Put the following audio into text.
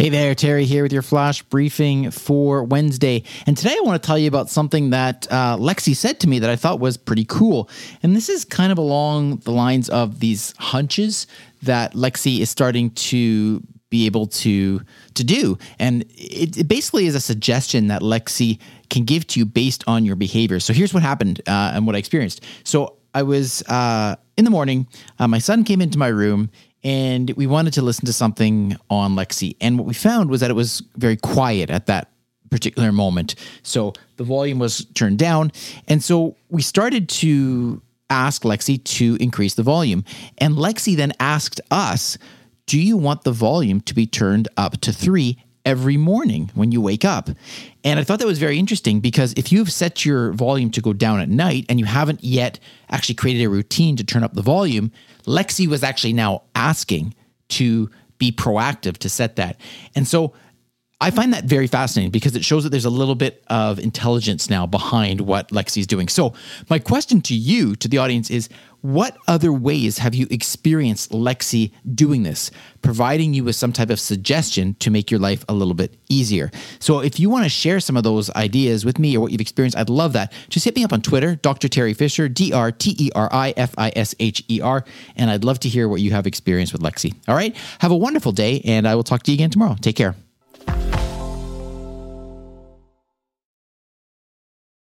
Hey there, Teri here with your flash briefing for Wednesday. And today I want to tell you about something that uh, Lexi said to me that I thought was pretty cool. And this is kind of along the lines of these hunches that Lexi is starting to be able to to do and it, it, basically is a suggestion that lexi can give to you based on your behavior so here's what happened uh, and what i experienced so i was uh, in the morning uh, my son came into my room and we wanted to listen to something on Lexi. And what we found was that it was very quiet at that particular moment. So the volume was turned down. And so we started to ask Lexi to increase the volume. And Lexi then asked us, Do you want the volume to be turned up to three every morning when you wake up. And I thought that was very interesting because if you've set your volume to go down at night and you haven't yet actually created a routine to turn up the volume, Lexi was actually now asking to be proactive to set that. And so I find that very fascinating because it shows that there's a little bit of intelligence now behind what Lexi's doing. So, my question to you, to the audience, is what other ways have you experienced Lexi doing this, providing you with some type of suggestion to make your life a little bit easier? So, if you want to share some of those ideas with me or what you've experienced, I'd love that. Just hit me up on Twitter, Dr. Teri Fisher, D R T E R I F I S H E R, and I'd love to hear what you have experienced with Lexi. All right, have a wonderful day, and I will talk to you again tomorrow. Take care.